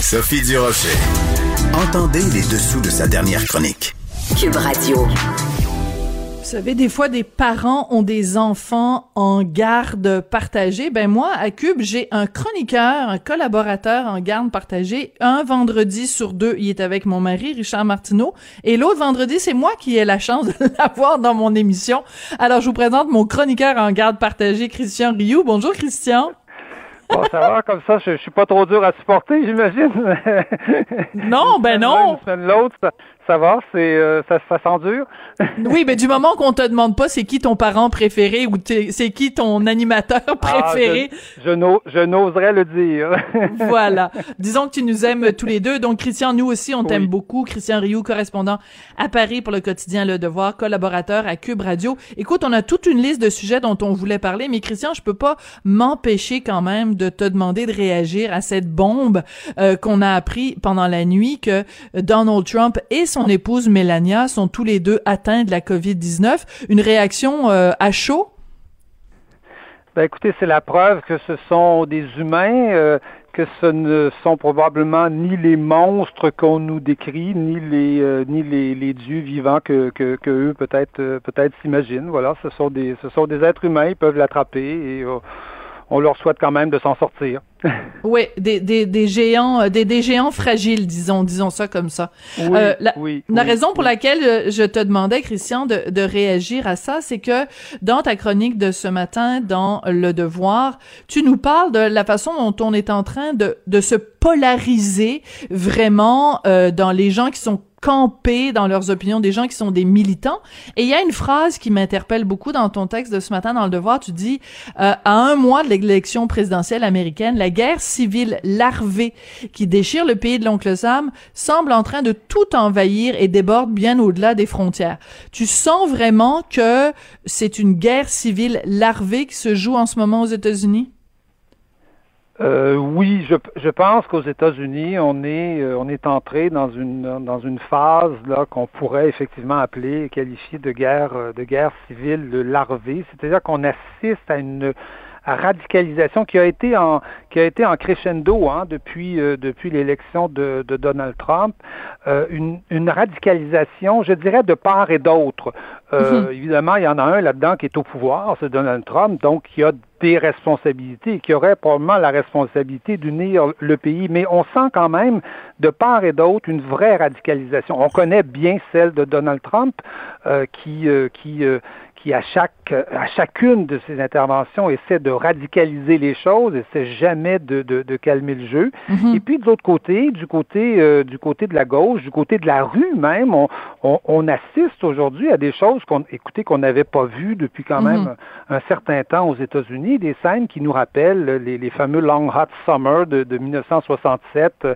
Sophie Durocher. Entendez les dessous de sa dernière chronique. Cube Radio. Vous savez, des fois, des parents ont des enfants en garde partagée. Ben moi, à Cube, j'ai un chroniqueur, un collaborateur en garde partagée. Un vendredi sur deux, il est avec mon mari, Richard Martineau. Et l'autre vendredi, c'est moi qui ai la chance de l'avoir dans mon émission. Alors, je vous présente mon chroniqueur en garde partagée, Christian Rioux. Bonjour, Christian. Bon, ça va, comme ça, je, je suis pas trop dur à supporter, j'imagine. Non, ben non. L'autre, ça, ça va, c'est euh, ça, ça s'endure. Oui, mais du moment qu'on te demande pas c'est qui ton parent préféré ou c'est qui ton animateur préféré, Ah, je je n'o- je n'oserais le dire. voilà. Disons que tu nous aimes tous les deux. Donc, Christian, nous aussi, on t'aime beaucoup. Christian Rioux, correspondant à Paris pour le quotidien Le Devoir, collaborateur à Cube Radio. Écoute, on a toute une liste de sujets dont on voulait parler, mais Christian, je peux pas m'empêcher quand même de te demander de réagir à cette bombe euh, qu'on a appris pendant la nuit que Donald Trump et son épouse Melania sont tous les deux atteints de la COVID-19. Une réaction euh, à chaud? Ben écoutez, c'est la preuve que ce sont des humains, euh, que ce ne sont probablement ni les monstres qu'on nous décrit, ni les euh, ni les, les dieux vivants que, eux peut-être peut-être s'imaginent. Voilà, ce sont des ce sont des êtres humains, ils peuvent l'attraper et euh, on leur souhaite quand même de s'en sortir. Oui, des, des, des géants, euh, des, des géants fragiles, disons, disons ça comme ça. Oui, Euh, la, oui, la oui, raison pour laquelle euh, je te demandais, Christian, de, de réagir à ça, c'est que dans ta chronique de ce matin, dans Le Devoir, tu nous parles de la façon dont on est en train de, de se polariser vraiment euh, dans les gens qui sont campés dans leurs opinions, des gens qui sont des militants. Et il y a une phrase qui m'interpelle beaucoup dans ton texte de ce matin dans Le Devoir. Tu dis, euh, à un mois de l'élection présidentielle américaine, la guerre civile larvée qui déchire le pays de l'oncle Sam semble en train de tout envahir et déborde bien au-delà des frontières. Tu sens vraiment que c'est une guerre civile larvée qui se joue en ce moment aux États-Unis? Euh, oui, je, je pense qu'aux États-Unis, on est euh, on est entré dans une dans une phase là qu'on pourrait effectivement appeler qualifier de guerre euh, de guerre civile larvée, c'est-à-dire qu'on assiste à une à radicalisation qui a été en qui a été en crescendo hein, depuis euh, depuis l'élection de, de Donald Trump, euh, une, une radicalisation, je dirais, de part et d'autre. Euh, Évidemment, il y en a un là-dedans qui est au pouvoir, c'est Donald Trump, donc qui a des responsabilités, qui aurait probablement la responsabilité d'unir le pays, mais on sent quand même de part et d'autre une vraie radicalisation. On connaît bien celle de Donald Trump, euh, qui euh, qui euh, qui à chaque à chacune de ses interventions essaie de radicaliser les choses, essaie jamais de, de, de calmer le jeu. Mhm. Et puis de l'autre côté, du côté euh, du côté de la gauche, du côté de la rue même, on, on, on assiste aujourd'hui à des choses qu'on écoutez qu'on n'avait pas vues depuis quand même Mhm. un certain temps aux États-Unis, des scènes qui nous rappellent les, les fameux Long Hot Summer de, de 1967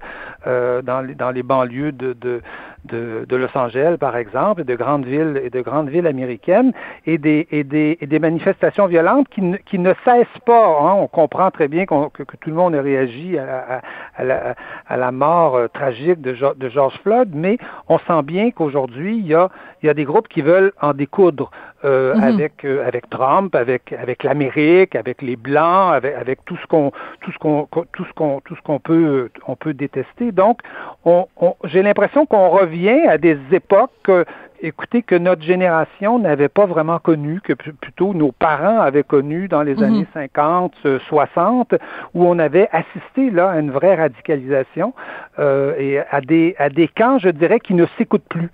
euh, dans, les, dans les banlieues de, de, de, Los Angeles, par exemple, et de grandes villes et de grandes villes américaines, et des, et des, et des manifestations violentes qui ne, qui ne cessent pas. hein. On comprend très bien que, tout le monde a réagi à, à- la, mort euh, tragique de George Floyd, mais on sent bien qu'aujourd'hui, il y a, il y a des groupes qui veulent en découdre euh, Mhm. avec, euh, avec Trump, avec, avec l'Amérique, avec les Blancs, avec, avec tout ce qu'on tout ce qu'on tout ce qu'on tout ce qu'on peut on peut détester. Donc, on, on- j'ai l'impression qu'on revient à des époques euh, écoutez, que notre génération n'avait pas vraiment connu, que plutôt nos parents avaient connu dans les Mhm. années 50, euh, 60, où on avait assisté là à une vraie radicalisation euh, et à des, à des camps, je dirais, qui ne s'écoutent plus,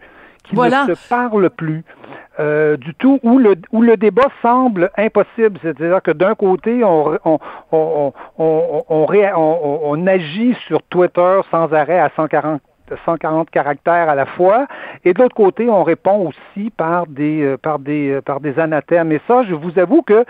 qui Voilà. ne se parlent plus. euh, du tout, où le, où le débat semble impossible. C'est-à-dire que d'un côté, on, on, on, on, on, ré- on- on agit sur Twitter sans arrêt à 140 140 caractères à la fois, et de l'autre côté, on répond aussi par des euh, par des euh, par des anathèmes. Et ça, je vous avoue que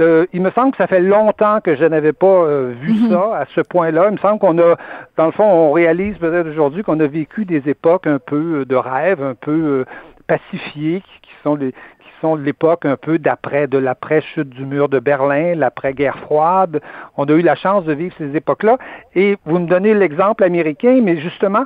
euh, il me semble que ça fait longtemps que je n'avais pas euh, vu Mhm. ça à ce point-là. Il me semble qu'on a, dans le fond, on réalise peut-être aujourd'hui qu'on a vécu des époques un peu euh, de rêve, un peu euh, pacifiées, qui, qui sont les qui sont l'époque un peu d'après de l'après chute du mur de Berlin, l'après guerre froide. On a eu la chance de vivre ces époques-là. Et vous me donnez l'exemple américain, mais justement,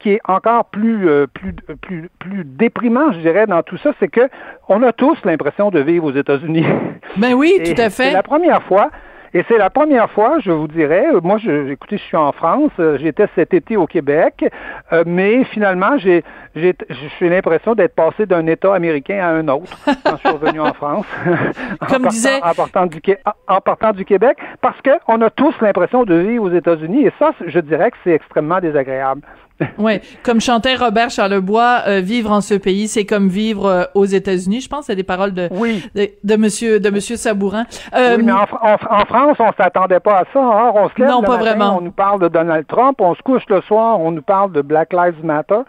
qui est encore plus euh, plus plus plus déprimant, je dirais, dans tout ça, c'est que on a tous l'impression de vivre aux États-Unis. Ben oui, Et tout à C'est fait. la première fois. Et c'est la première fois, je vous dirais, euh, moi, je, écoutez, je suis en France, euh, j'étais cet été au Québec, euh, mais finalement, j'ai, j'ai, j'ai l'impression d'être passé d'un État américain à un autre quand je suis revenu en France, Comme disait... en, partant du, en partant du Québec, parce qu'on a tous l'impression de vivre aux États-Unis, et ça, je dirais que c'est extrêmement désagréable. ouais, comme chantait Robert Charlebois, euh, vivre en ce pays, c'est comme vivre euh, aux États-Unis. Je pense c'est des paroles de, oui. de, Monsieur de Monsieur Sabourin. Euh, oui, mais en, en, France, on s'attendait pas à ça. Hein? On se lève non, le pas matin, vraiment. on nous parle de Donald Trump, on se couche le soir, on nous parle de Black Lives Matter.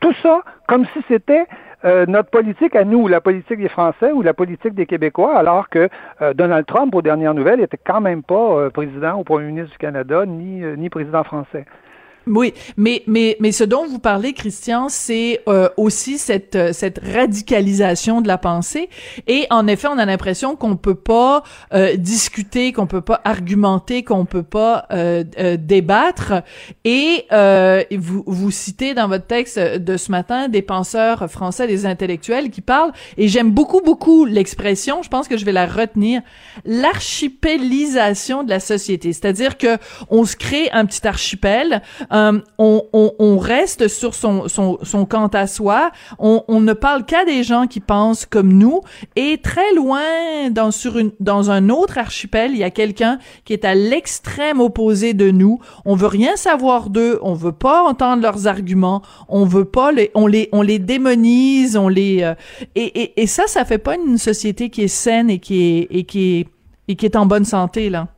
Tout ça, comme si c'était euh, notre politique à nous, la politique des Français ou la politique des Québécois, alors que euh, Donald Trump, aux dernières nouvelles, était quand même pas euh, président ou premier ministre du Canada, ni, ni président français. Oui, mais mais mais ce dont vous parlez, Christian, c'est euh, aussi cette euh, cette radicalisation de la pensée. Et en effet, on a l'impression qu'on peut pas euh, discuter, qu'on peut pas argumenter, qu'on peut pas euh, euh, débattre. Et vous vous citez dans votre texte de ce matin des penseurs français, des intellectuels qui parlent. Et j'aime beaucoup beaucoup l'expression. Je pense que je vais la retenir. L'archipélisation de la société, c'est-à-dire que on se crée un petit archipel. Euh, on, on, on, reste sur son, son, son quant à soi. On, on ne parle qu'à des gens qui pensent comme nous. Et très loin, dans, sur une, dans un autre archipel, il y a quelqu'un qui est à l'extrême opposé de nous. On veut rien savoir d'eux. On veut pas entendre leurs arguments. On veut pas les, on les, on les démonise. On les, euh, et, et, et ça, ça fait pas une société qui est saine et qui est, et qui est, et qui est en bonne santé, là.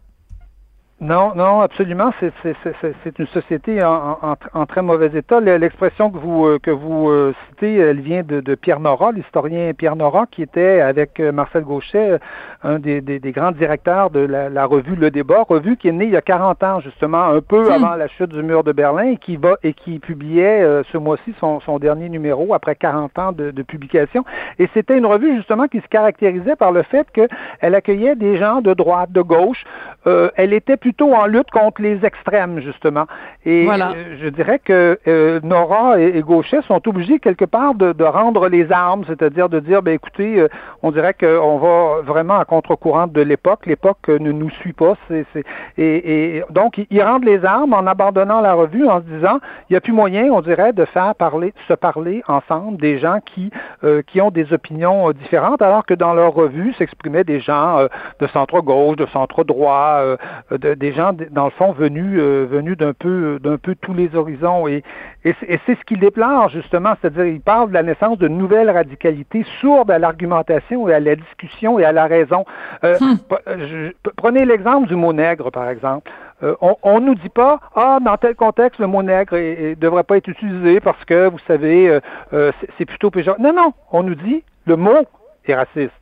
Non, non, absolument. C'est une société en, en, en, très mauvais état. L'expression que vous euh, que vous euh, citez, elle vient de, de Pierre Nora, l'historien Pierre Nora, qui était avec euh, Marcel Gauchet, un des, des, des grands directeurs de la, la, revue Le Débat, revue qui est née il y a 40 ans justement, un peu mmh. avant la chute du mur de Berlin, et qui va et qui publiait ce mois-ci son, son, dernier numéro après 40 ans de, de publication. Et c'était une revue justement qui se caractérisait par le fait qu'elle accueillait des gens de droite, de gauche. elle était plus plutôt en lutte contre les extrêmes, justement. Et voilà. euh, je dirais que euh, Nora et, et, Gauchet sont obligés quelque part de, de rendre les armes, c'est-à-dire de dire, ben écoutez, euh, on dirait qu'on va vraiment à contre-courant de l'époque. L'époque ne nous suit pas. C'est, c'est, et, et, donc, ils rendent les armes en abandonnant la revue, en se disant, il n'y a plus moyen, on dirait, de faire parler, se parler ensemble des gens qui, euh, qui ont des opinions différentes, alors que dans leur revue s'exprimaient des gens de centre-gauche, de centre-droit, de, des gens, dans le fond, venus, euh, venus d'un peu, d'un peu tous les horizons. Et, et, et c'est ce qu'il déplore, justement, c'est-à-dire, il parle de la naissance de nouvelles radicalités sourdes à l'argumentation et à la discussion et à la raison. Euh, Hmm. je, prenez l'exemple du mot nègre, par exemple. Euh, on ne nous dit pas, ah, dans tel contexte, le mot nègre ne devrait pas être utilisé parce que, vous savez, euh, euh, c'est plutôt péjoratif. Non, non, on nous dit, le mot est raciste.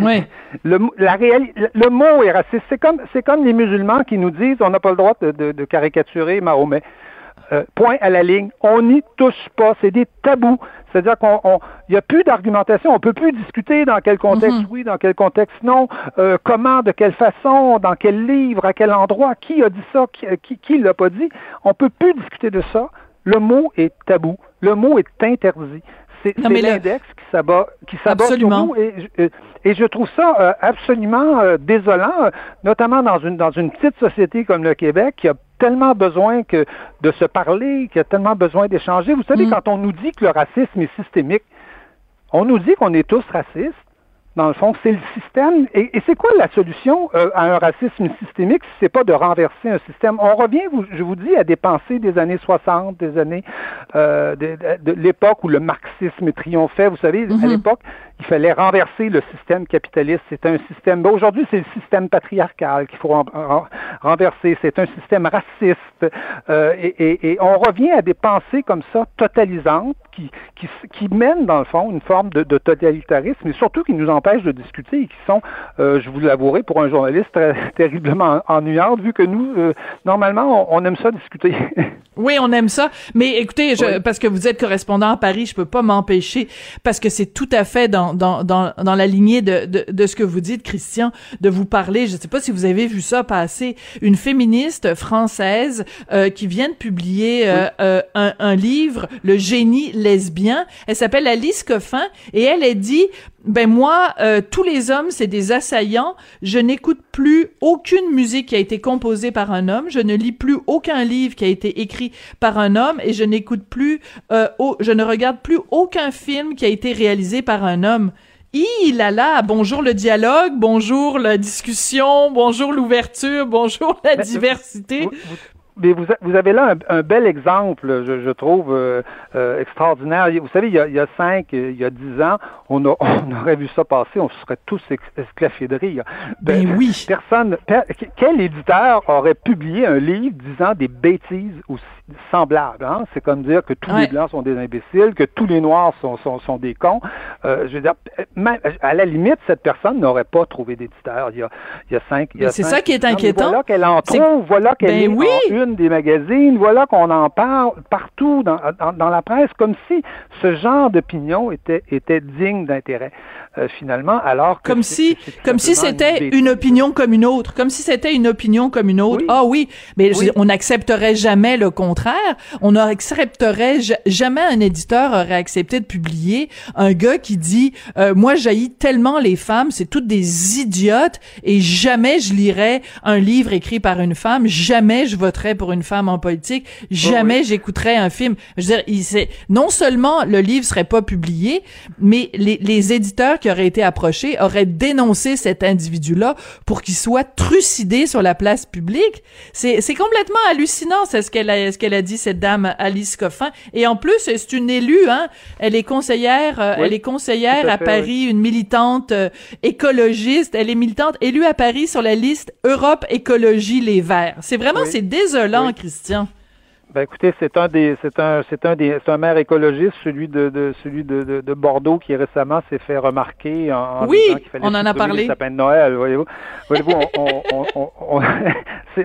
Oui. Le, la le mot est raciste. C'est comme, c'est comme les musulmans qui nous disent on n'a pas le droit de, de, de caricaturer Mahomet. Euh, point à la ligne. On n'y touche pas. C'est des tabous. C'est-à-dire qu'on, il n'y a plus d'argumentation. On peut plus discuter dans quel contexte Mhm. oui, dans quel contexte non, euh, comment, de quelle façon, dans quel livre, à quel endroit, qui a dit ça, qui, qui, qui l'a pas dit. On peut plus discuter de ça. Le mot est tabou. Le mot est interdit. C'est le- l'index qui s'abat, qui s'abat sur nous. Et, je- euh, et je trouve ça euh, absolument euh, désolant, euh, notamment dans une dans une petite société comme le Québec qui a tellement besoin que de se parler, qui a tellement besoin d'échanger. Vous savez, Mm. quand on nous dit que le racisme est systémique, on nous dit qu'on est tous racistes. Dans le fond, c'est le système. Et, et c'est quoi la solution euh, à un racisme systémique si c'est pas de renverser un système? On revient, vous- je vous dis, à des pensées des années 60, des années euh, de, de- de l'époque où le marxisme triomphait. Vous savez, à Mhm. l'époque, il fallait renverser le système capitaliste. C'est un système. ben, aujourd'hui, c'est le système patriarcal qu'il faut ren- ren- renverser. C'est un système raciste. Euh, et, et- et on revient à des pensées comme ça, totalisantes, qui, qui, qui mènent, dans le fond, une forme de, totalitarisme, et surtout qui nous empêchent de discuter et qui sont, euh, je vous l'avouerai, pour un journaliste, très, terriblement ennuyantes, vu que nous, euh, normalement, on aime ça discuter. Oui, on aime ça. Mais écoutez, je, Oui. parce que vous êtes correspondant à Paris, je peux pas m'empêcher, parce que c'est tout à fait dans, dans, dans, dans la lignée de, de, de ce que vous dites, Christian, de vous parler. Je sais pas si vous avez vu ça passer. Une féministe française euh, qui vient de publier euh, euh, un, un livre, Le génie lesbien. Elle s'appelle Alice Coffin et elle est dit ben moi, euh, tous les hommes, c'est des assaillants. Je n'écoute plus aucune musique qui a été composée par un homme. Je ne lis plus aucun livre qui a été écrit par un homme et je n'écoute plus, euh, je ne regarde plus aucun film qui a été réalisé par un homme. Il là là, bonjour le dialogue, bonjour la discussion, bonjour l'ouverture, bonjour la diversité mais vous, vous avez là un, bel exemple, je, je trouve, euh, euh, extraordinaire. Vous savez, il y, a, il y a cinq, il y a dix ans, on, a, on aurait vu ça passer, on serait tous esclaffés de rire. Ben, ben oui. Personne, quel éditeur aurait publié un livre disant des bêtises aussi semblables? Hein? C'est comme dire que tous les Blancs sont des imbéciles, que tous les Noirs sont, sont, sont des cons. Euh, je veux dire, même, à la limite, cette personne n'aurait pas trouvé d'éditeur il y a, il y a cinq. C'est ça qui est inquiétant. Voilà qu'elle en trouve, voilà qu'elle ben est oui. en des magazines, voilà qu'on en parle partout dans, la presse, comme si ce genre d'opinion était digne d'intérêt. Euh, finalement, alors que comme si comme si c'était une, opinion comme une autre, comme si c'était une opinion comme une autre. Ah oui, mais on n'accepterait jamais le contraire. On n'accepterait jamais un éditeur aurait accepté de publier un gars qui dit euh, moi j'haïs tellement les femmes, c'est toutes des idiotes et jamais je lirais un livre écrit par une femme, jamais je voterais pour une femme en politique, jamais j'écouterais un film. Je veux dire, il, non seulement le livre serait pas publié, mais les, les éditeurs qui aurait été approché aurait dénoncé cet individu-là pour qu'il soit trucidé sur la place publique. C'est, complètement hallucinant, c'est ce qu'elle a, ce qu'elle a dit, cette dame Alice Coffin. Et en plus, c'est une élue, hein. Elle est conseillère, euh, elle est conseillère à, Paris, une militante euh, écologiste. Elle est militante élue à Paris sur la liste Europe Écologie Les Verts. C'est vraiment, c'est désolant, Christian. Ben écoutez, c'est un des, c'est un, c'est un des, c'est un maire écologiste, celui de, de celui de, de, de, Bordeaux qui récemment s'est fait remarquer en, oui, disant qu'il fallait on en a parlé. sapin de Noël, voyez-vous. voyez-vous, on, on, on, on c'est,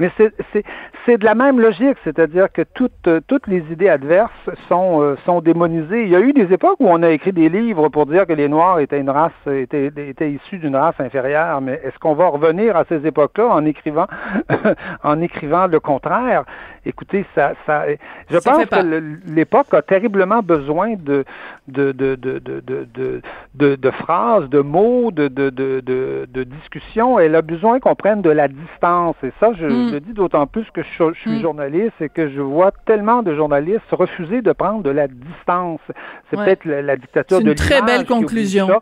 mais c'est, c'est, c'est de la même logique, c'est-à-dire que toutes, toutes les idées adverses sont, euh, sont démonisées. Il y a eu des époques où on a écrit des livres pour dire que les Noirs étaient une race, étaient, étaient issus d'une race inférieure, mais est-ce qu'on va revenir à ces époques-là en écrivant, en écrivant le contraire? Écoutez, ça, ça, je pense que l'époque a terriblement besoin de, de, de, de, de, phrases, de mots, de, de, de, de, discussions. Elle a besoin qu'on prenne de la distance. Et ça, je, mm. le dis d'autant plus que je, suis mm. journaliste et que je vois tellement de journalistes refuser de prendre de la distance. C'est peut-être la, dictature de l'image. C'est une très belle conclusion.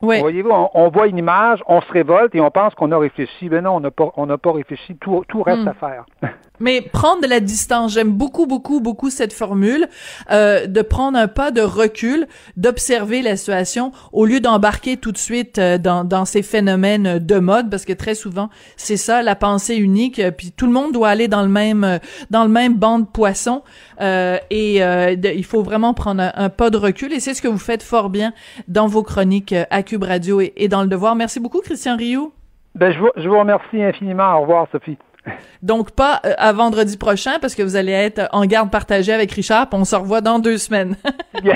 Voyez-vous, on, voit une image, on se révolte et on pense qu'on a réfléchi. Ben non, on n'a pas, on n'a pas réfléchi. Tout, tout reste hmm. à faire. Mais prendre de la distance, j'aime beaucoup, beaucoup, beaucoup cette formule euh, de prendre un pas de recul, d'observer la situation au lieu d'embarquer tout de suite euh, dans, dans ces phénomènes de mode, parce que très souvent c'est ça la pensée unique. Euh, puis tout le monde doit aller dans le même euh, dans le même banc de poissons et il faut vraiment prendre un, pas de recul. Et c'est ce que vous faites fort bien dans vos chroniques à Cube Radio et, et dans le Devoir. Merci beaucoup, Christian Rioux. Ben je vous, je vous remercie infiniment. Au revoir, Sophie. Donc pas euh, à vendredi prochain parce que vous allez être en garde partagée avec Richard, puis on se revoit dans deux semaines.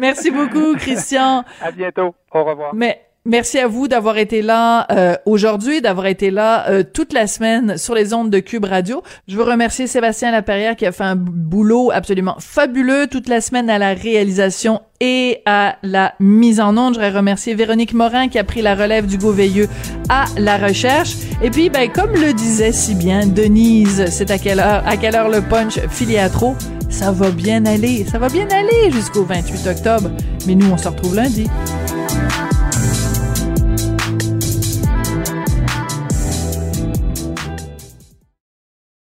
Merci beaucoup, Christian. À bientôt. Au revoir. Mais Merci à vous d'avoir été là euh, aujourd'hui, d'avoir été là euh, toute la semaine sur les ondes de Cube Radio. Je veux remercier Sébastien Laperrière qui a fait un boulot absolument fabuleux toute la semaine à la réalisation et à la mise en onde. Je voudrais remercier Véronique Morin qui a pris la relève du Veilleux à la recherche. Et puis, ben, comme le disait si bien Denise, c'est à quelle heure, à quelle heure le punch trop? Ça va bien aller, ça va bien aller jusqu'au 28 octobre. Mais nous, on se retrouve lundi.